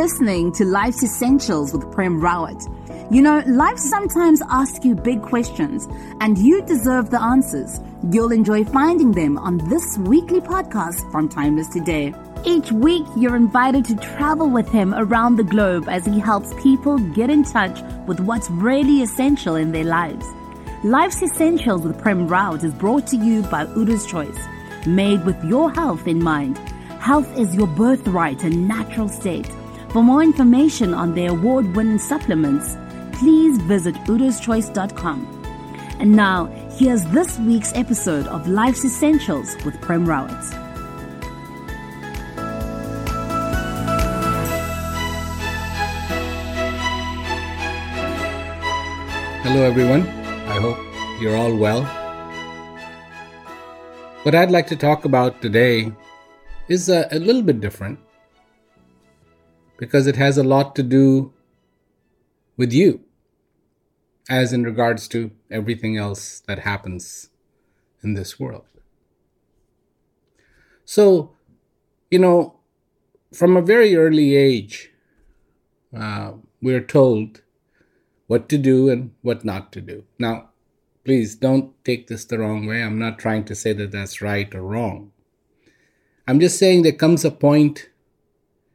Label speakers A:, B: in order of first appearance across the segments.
A: Listening to Life's Essentials with Prem Rawat. You know, life sometimes asks you big questions, and you deserve the answers. You'll enjoy finding them on this weekly podcast from Timeless Today. Each week, you're invited to travel with him around the globe as he helps people get in touch with what's really essential in their lives. Life's Essentials with Prem Rawat is brought to you by Udo's Choice, made with your health in mind. Health is your birthright and natural state. For more information on their award winning supplements, please visit udoschoice.com. And now, here's this week's episode of Life's Essentials with Prem Rawat.
B: Hello, everyone. I hope you're all well. What I'd like to talk about today is a, a little bit different because it has a lot to do with you, as in regards to everything else that happens in this world. So, you know, from a very early age, uh, we're told what to do and what not to do. Now, please don't take this the wrong way. I'm not trying to say that that's right or wrong. I'm just saying there comes a point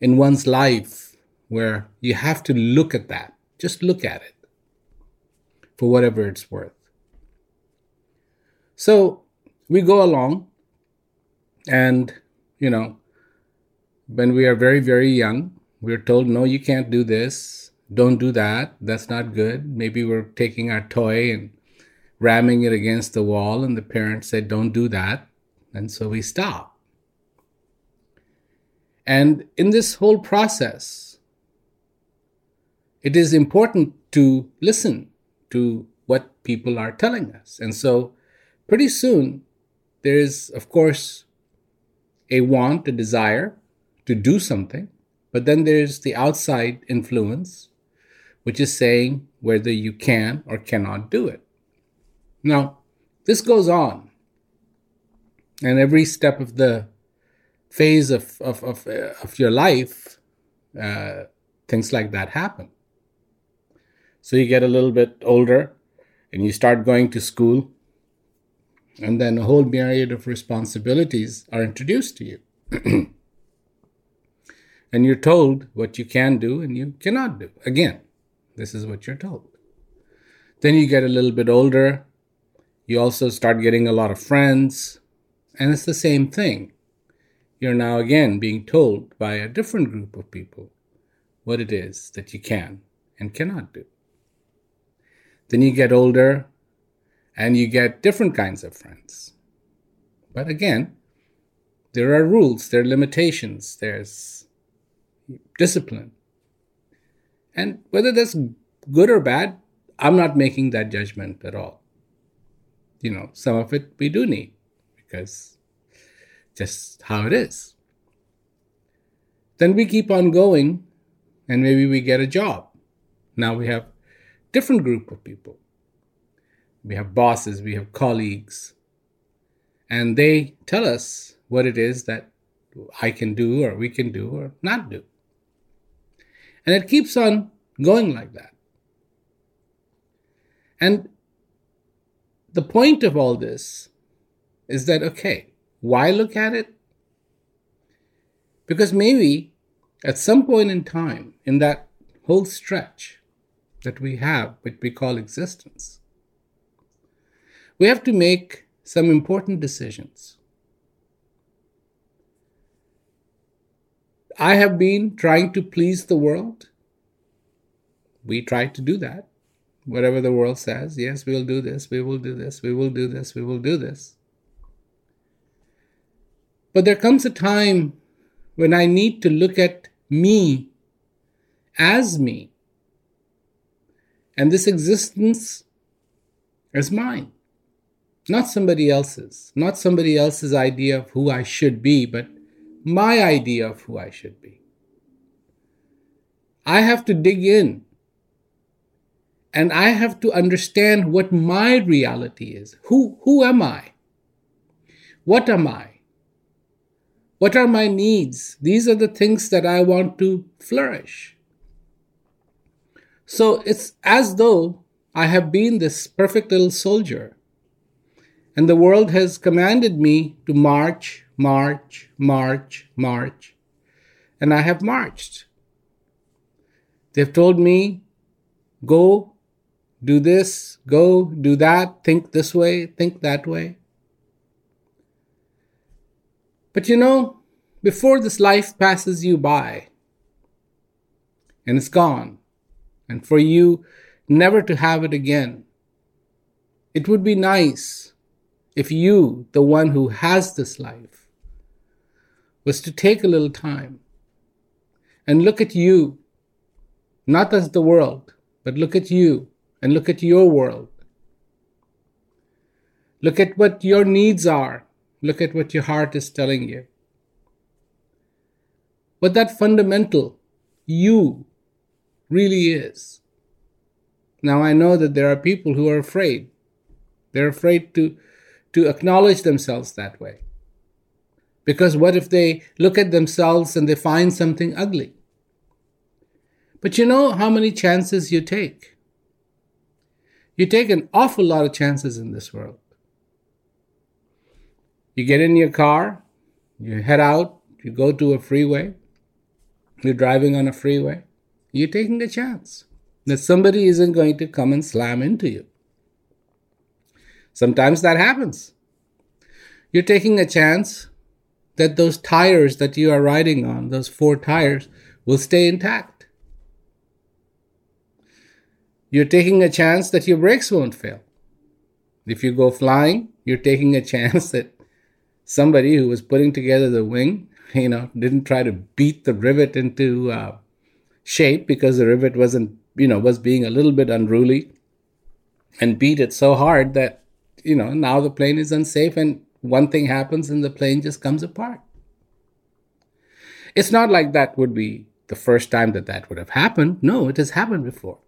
B: in one's life where you have to look at that. Just look at it for whatever it's worth. So we go along, and, you know, when we are very, very young, we're told, no, you can't do this don't do that. That's not good. Maybe we're taking our toy and ramming it against the wall, and the parent said, Don't do that. And so we stop. And in this whole process, it is important to listen to what people are telling us. And so, pretty soon, there is, of course, a want, a desire to do something, but then there's the outside influence which is saying whether you can or cannot do it. Now, this goes on, and every step of the phase of, of, of, uh, of your life, uh, things like that happen. So you get a little bit older and you start going to school, and then a whole myriad of responsibilities are introduced to you. and you're told what you can do and you cannot do. Again, this is what you're told. Then you get a little bit older. You also start getting a lot of friends. And it's the same thing. You're now again being told by a different group of people what it is that you can and cannot do. Then you get older and you get different kinds of friends. But again, there are rules, there are limitations, there's discipline. And whether that's good or bad, I'm not making that judgment at all. You know, some of it we do need because just how it is. Then we keep on going and maybe we get a job. Now we have different group of people. We have bosses, we have colleagues, and they tell us what it is that I can do or we can do or not do. And it keeps on going like that. And the point of all this is that, okay, why look at it? Because maybe at some point in time, in that whole stretch that we have, which we call existence, we have to make some important decisions. I have been trying to please the world. We try to do that. Whatever the world says, yes, we'll do this, we will do this, we will do this, we will do this. But there comes a time when I need to look at me as me and this existence as mine, not somebody else's, not somebody else's idea of who I should be, but my idea of who I should be. I have to dig in and I have to understand what my reality is. Who, who am I? What am I? What are my needs? These are the things that I want to flourish. So it's as though I have been this perfect little soldier, and the world has commanded me to march, march, march, march, and I have marched. They've told me, go, do this, go, do that, think this way, think that way. But you know, before this life passes you by and it's gone, and for you never to have it again, it would be nice if you, the one who has this life, was to take a little time and look at you, not as the world, but look at you and look at your world. Look at what your needs are Look at what your heart is telling you. What that fundamental you really is. Now, I know that there are people who are afraid. They're afraid to, to acknowledge themselves that way. Because what if they look at themselves and they find something ugly? But you know how many chances you take? You take an awful lot of chances in this world. You get in your car, you head out, you go to a freeway, you're driving on a freeway, you're taking a chance that somebody isn't going to come and slam into you. Sometimes that happens. You're taking a chance that those tires that you are riding on, those four tires, will stay intact. You're taking a chance that your brakes won't fail. If you go flying, you're taking a chance that somebody who was putting together the wing, you know, didn't try to beat the rivet into uh, shape because the rivet wasn't, you know, was being a little bit unruly and beat it so hard that, you know, now the plane is unsafe and one thing happens and the plane just comes apart. It's not like that would be the first time that that would have happened. No, it has happened before.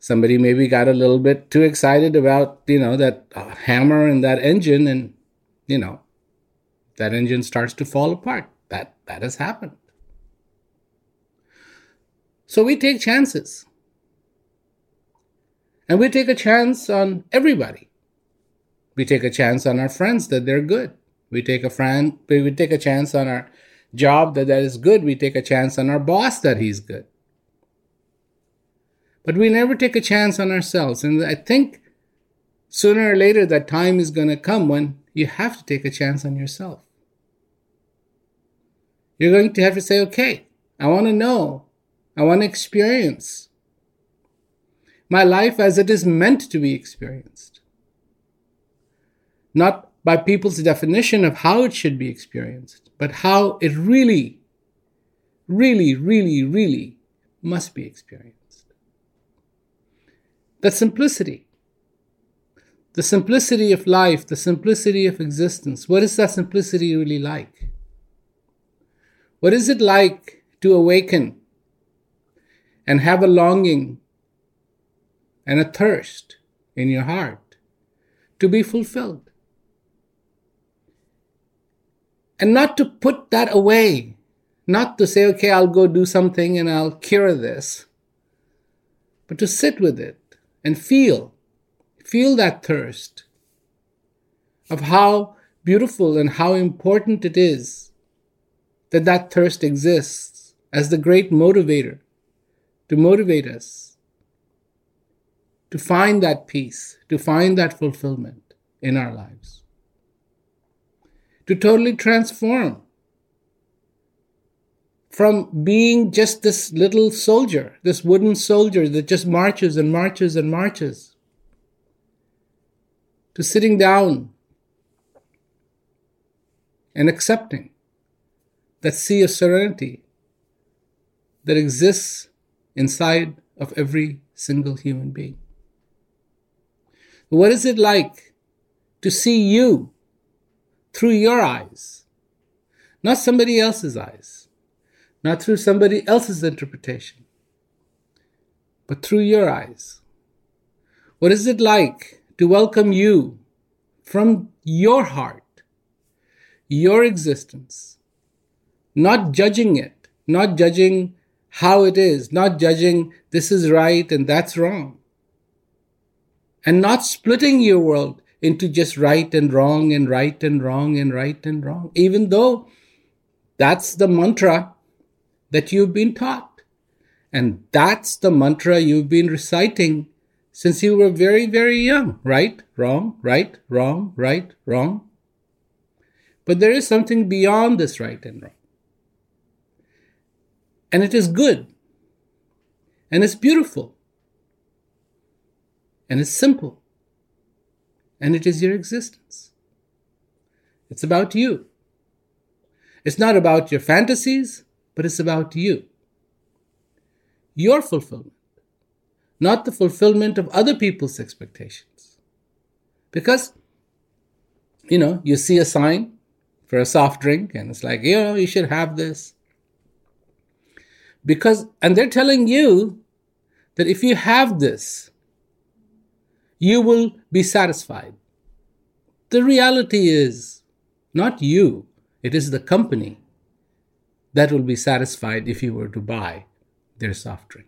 B: Somebody maybe got a little bit too excited about, you know, that uh, hammer and that engine and you know, that engine starts to fall apart. That that has happened. So we take chances. And we take a chance on everybody. We take a chance on our friends that they're good. We take a friend we take a chance on our job that that is good. We take a chance on our boss that he's good. But we never take a chance on ourselves. And I think sooner or later that time is going to come when you have to take a chance on yourself. You're going to have to say, okay, I want to know, I want to experience my life as it is meant to be experienced. Not by people's definition of how it should be experienced, but how it really, really, really, really must be experienced. That simplicity. The simplicity of life, the simplicity of existence. What is that simplicity really like? What is it like to awaken and have a longing and a thirst in your heart to be fulfilled? And not to put that away, not to say, okay, I'll go do something and I'll cure this, but to sit with it and feel, feel that thirst of how beautiful and how important it is that that thirst exists as the great motivator to motivate us to find that peace, to find that fulfillment in our lives, to totally transform from being just this little soldier, this wooden soldier that just marches and marches and marches, to sitting down and accepting that sea of serenity that exists inside of every single human being. What is it like to see you through your eyes, not somebody else's eyes, not through somebody else's interpretation, but through your eyes? What is it like to welcome you from your heart, your existence, not judging it, not judging how it is, not judging this is right and that's wrong, and not splitting your world into just right and wrong and right and wrong and right and wrong, even though that's the mantra that you've been taught. And that's the mantra you've been reciting since you were very, very young. Right, wrong, right, wrong, right, wrong. But there is something beyond this right and wrong. And it is good. And it's beautiful. And it's simple. And it is your existence. It's about you. It's not about your fantasies, but it's about you. Your fulfillment, not the fulfillment of other people's expectations. Because, you know, you see a sign for a soft drink and it's like, you know, you should have this. Because, and they're telling you that if you have this, you will be satisfied. The reality is not you, it is the company that will be satisfied if you were to buy their soft drink.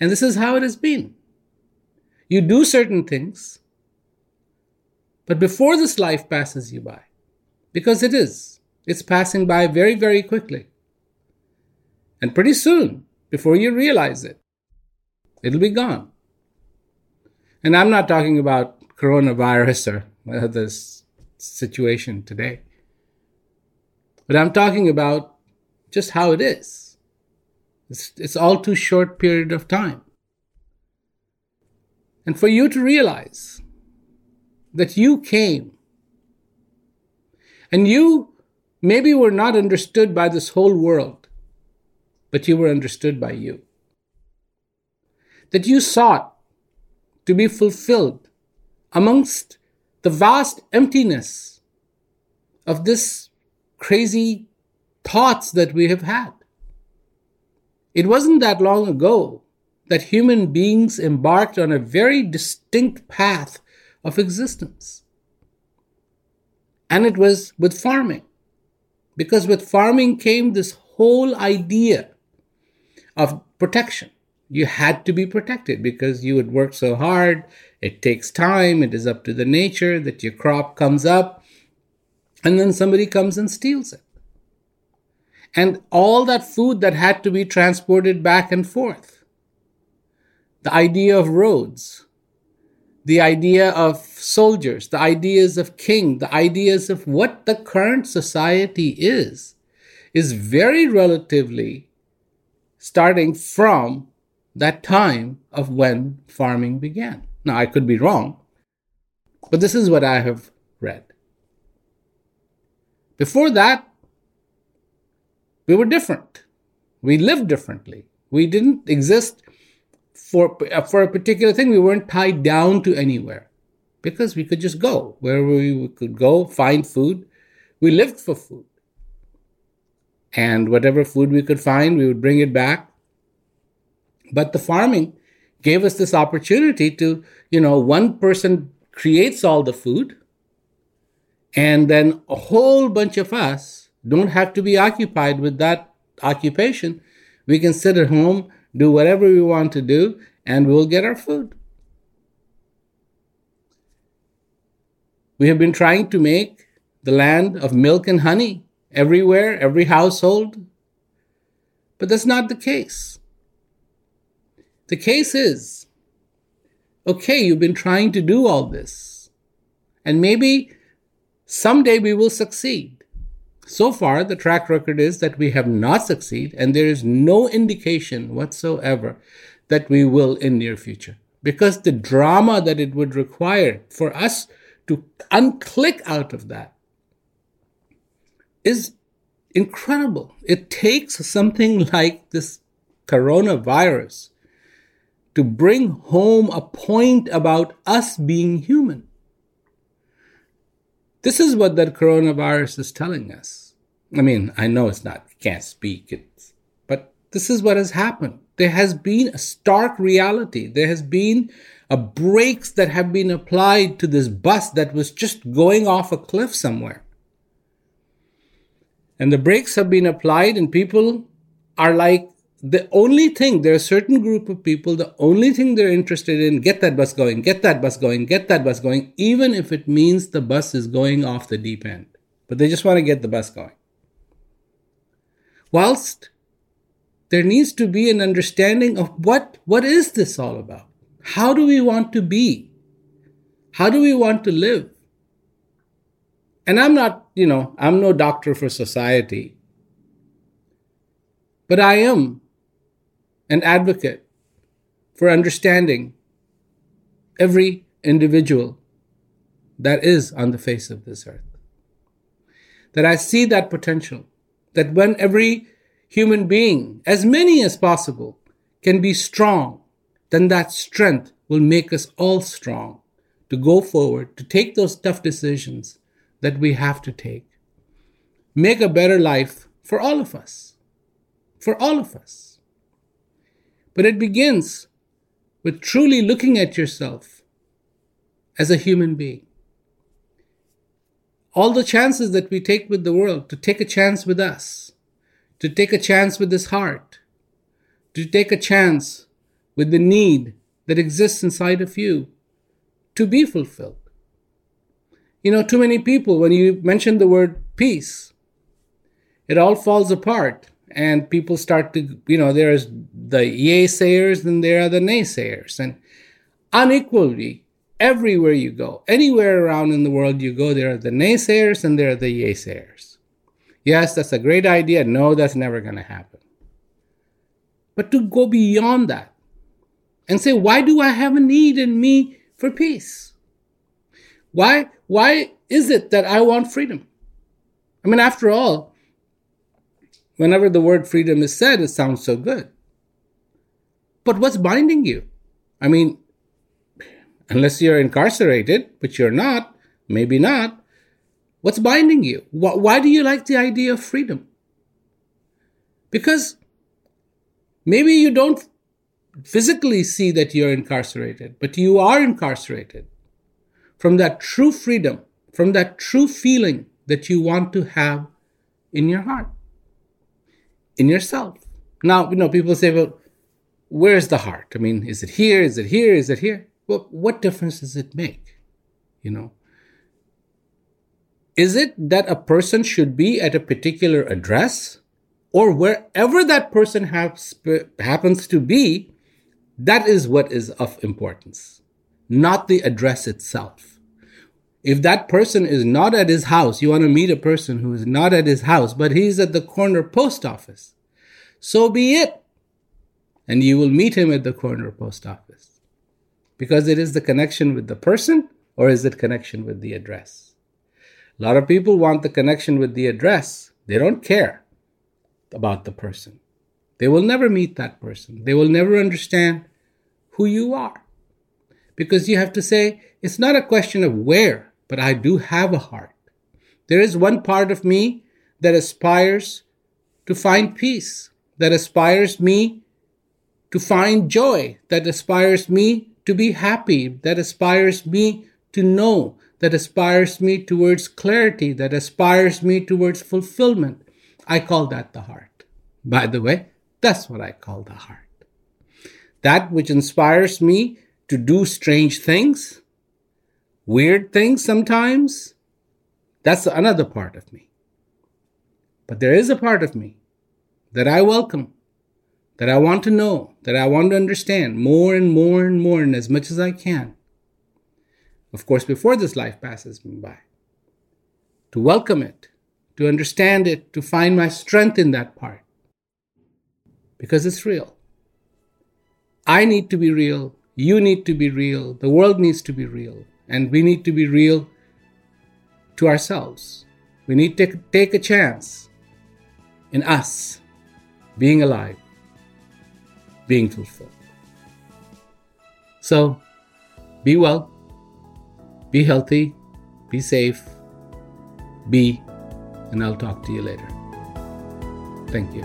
B: And this is how it has been. You do certain things, but before this life passes you by, because it is, it's passing by very, very quickly. And pretty soon, before you realize it, it'll be gone. And I'm not talking about coronavirus or this situation today, but I'm talking about just how it is. It's, it's all too short period of time. And for you to realize that you came and you maybe were not understood by this whole world, but you were understood by you. That you sought to be fulfilled amongst the vast emptiness of this crazy thoughts that we have had. It wasn't that long ago that human beings embarked on a very distinct path of existence. And it was with farming. Because with farming came this whole idea of protection. You had to be protected because you would work so hard. It takes time. It is up to the nature that your crop comes up and then somebody comes and steals it. And all that food that had to be transported back and forth. The idea of roads, the idea of soldiers, the ideas of king, the ideas of what the current society is, is very relatively starting from that time of when farming began. Now, I could be wrong, but this is what I have read. Before that, we were different. We lived differently. We didn't exist for, uh, for a particular thing. We weren't tied down to anywhere because we could just go wherever we could go, find food. We lived for food. And whatever food we could find, we would bring it back. But the farming gave us this opportunity to, you know, one person creates all the food and then a whole bunch of us don't have to be occupied with that occupation. We can sit at home, do whatever we want to do, and we'll get our food. We have been trying to make the land of milk and honey everywhere, every household. But that's not the case. The case is okay, you've been trying to do all this, and maybe Someday we will succeed. So far, the track record is that we have not succeeded, and there is no indication whatsoever that we will in near future. Because the drama that it would require for us to unclick out of that is incredible. It takes something like this coronavirus to bring home a point about us being human. This is what that coronavirus is telling us. I mean, I know it's not, can't speak, it's, but this is what has happened. There has been a stark reality. There has been a brakes that have been applied to this bus that was just going off a cliff somewhere. And the brakes have been applied, and people are like, the only thing, there are a certain group of people, the only thing they're interested in, get that bus going, get that bus going, get that bus going, even if it means the bus is going off the deep end. But they just want to get the bus going. Whilst there needs to be an understanding of what, what is this all about? How do we want to be? How do we want to live? And I'm not, you know, I'm no doctor for society, but I am an advocate for understanding every individual that is on the face of this earth. That I see that potential, that when every human being, as many as possible, can be strong, then that strength will make us all strong to go forward, to take those tough decisions that we have to take. Make a better life for all of us. For all of us. But it begins with truly looking at yourself as a human being. All the chances that we take with the world, to take a chance with us, to take a chance with this heart, to take a chance with the need that exists inside of you to be fulfilled. You know, too many people, when you mention the word peace, it all falls apart and people start to you know there's the yay sayers and there are the naysayers and unequally everywhere you go anywhere around in the world you go there are the naysayers and there are the yay sayers yes that's a great idea. No that's never going to happen. But to go beyond that and say why do i have a need in me for peace? Why why is it that i want freedom? I mean after all Whenever the word freedom is said, it sounds so good. But what's binding you? I mean, unless you're incarcerated, but you're not, maybe not, what's binding you? Why do you like the idea of freedom? Because maybe you don't physically see that you're incarcerated, but you are incarcerated from that true freedom, from that true feeling that you want to have in your heart, in yourself. Now, you know, people say, well, where's the heart? I mean, is it here? Is it here? Is it here? Well, what difference does it make? You know, is it that a person should be at a particular address or wherever that person has, happens to be? That is what is of importance, not the address itself. If that person is not at his house, you want to meet a person who is not at his house, but he's at the corner post office, so be it. And you will meet him at the corner post office. Because it is the connection with the person or is it connection with the address? A lot of people want the connection with the address. They don't care about the person. They will never meet that person. They will never understand who you are. Because you have to say, it's not a question of where, but I do have a heart. There is one part of me that aspires to find peace, that aspires me to find joy, that aspires me to be happy, that aspires me to know, that aspires me towards clarity, that aspires me towards fulfillment. I call that the heart. By the way, that's what I call the heart. That which inspires me to do strange things, weird things sometimes, that's another part of me. But there is a part of me that I welcome, that I want to know, that I want to understand more and more and more and as much as I can. Of course, before this life passes me by. To welcome it, to understand it, to find my strength in that part. Because it's real. I need to be real. You need to be real. The world needs to be real. And we need to be real to ourselves. We need to take a chance in us being alive, being fulfilled. So, be well, be healthy, be safe, be, and I'll talk to you later. Thank you.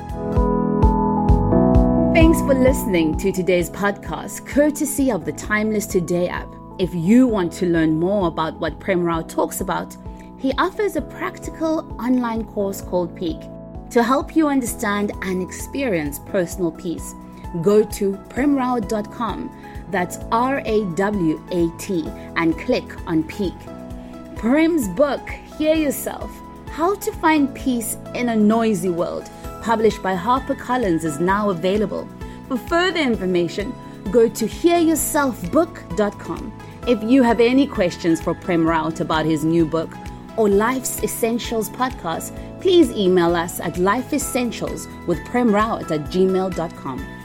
A: Thanks for listening to today's podcast, courtesy of the Timeless Today app. If you want to learn more about what Prem Rawat talks about, he offers a practical online course called Peak to help you understand and experience personal peace. Go to premrawat.com that's R A W A T, and click on Peak. Prem's book, Hear Yourself How to Find Peace in a Noisy World, published by HarperCollins, is now available. For further information, go to hearyourselfbook.com. If you have any questions for Prem Rawat about his new book or Life's Essentials podcast, please email us at lifeessentials with premrawat at gmail.com.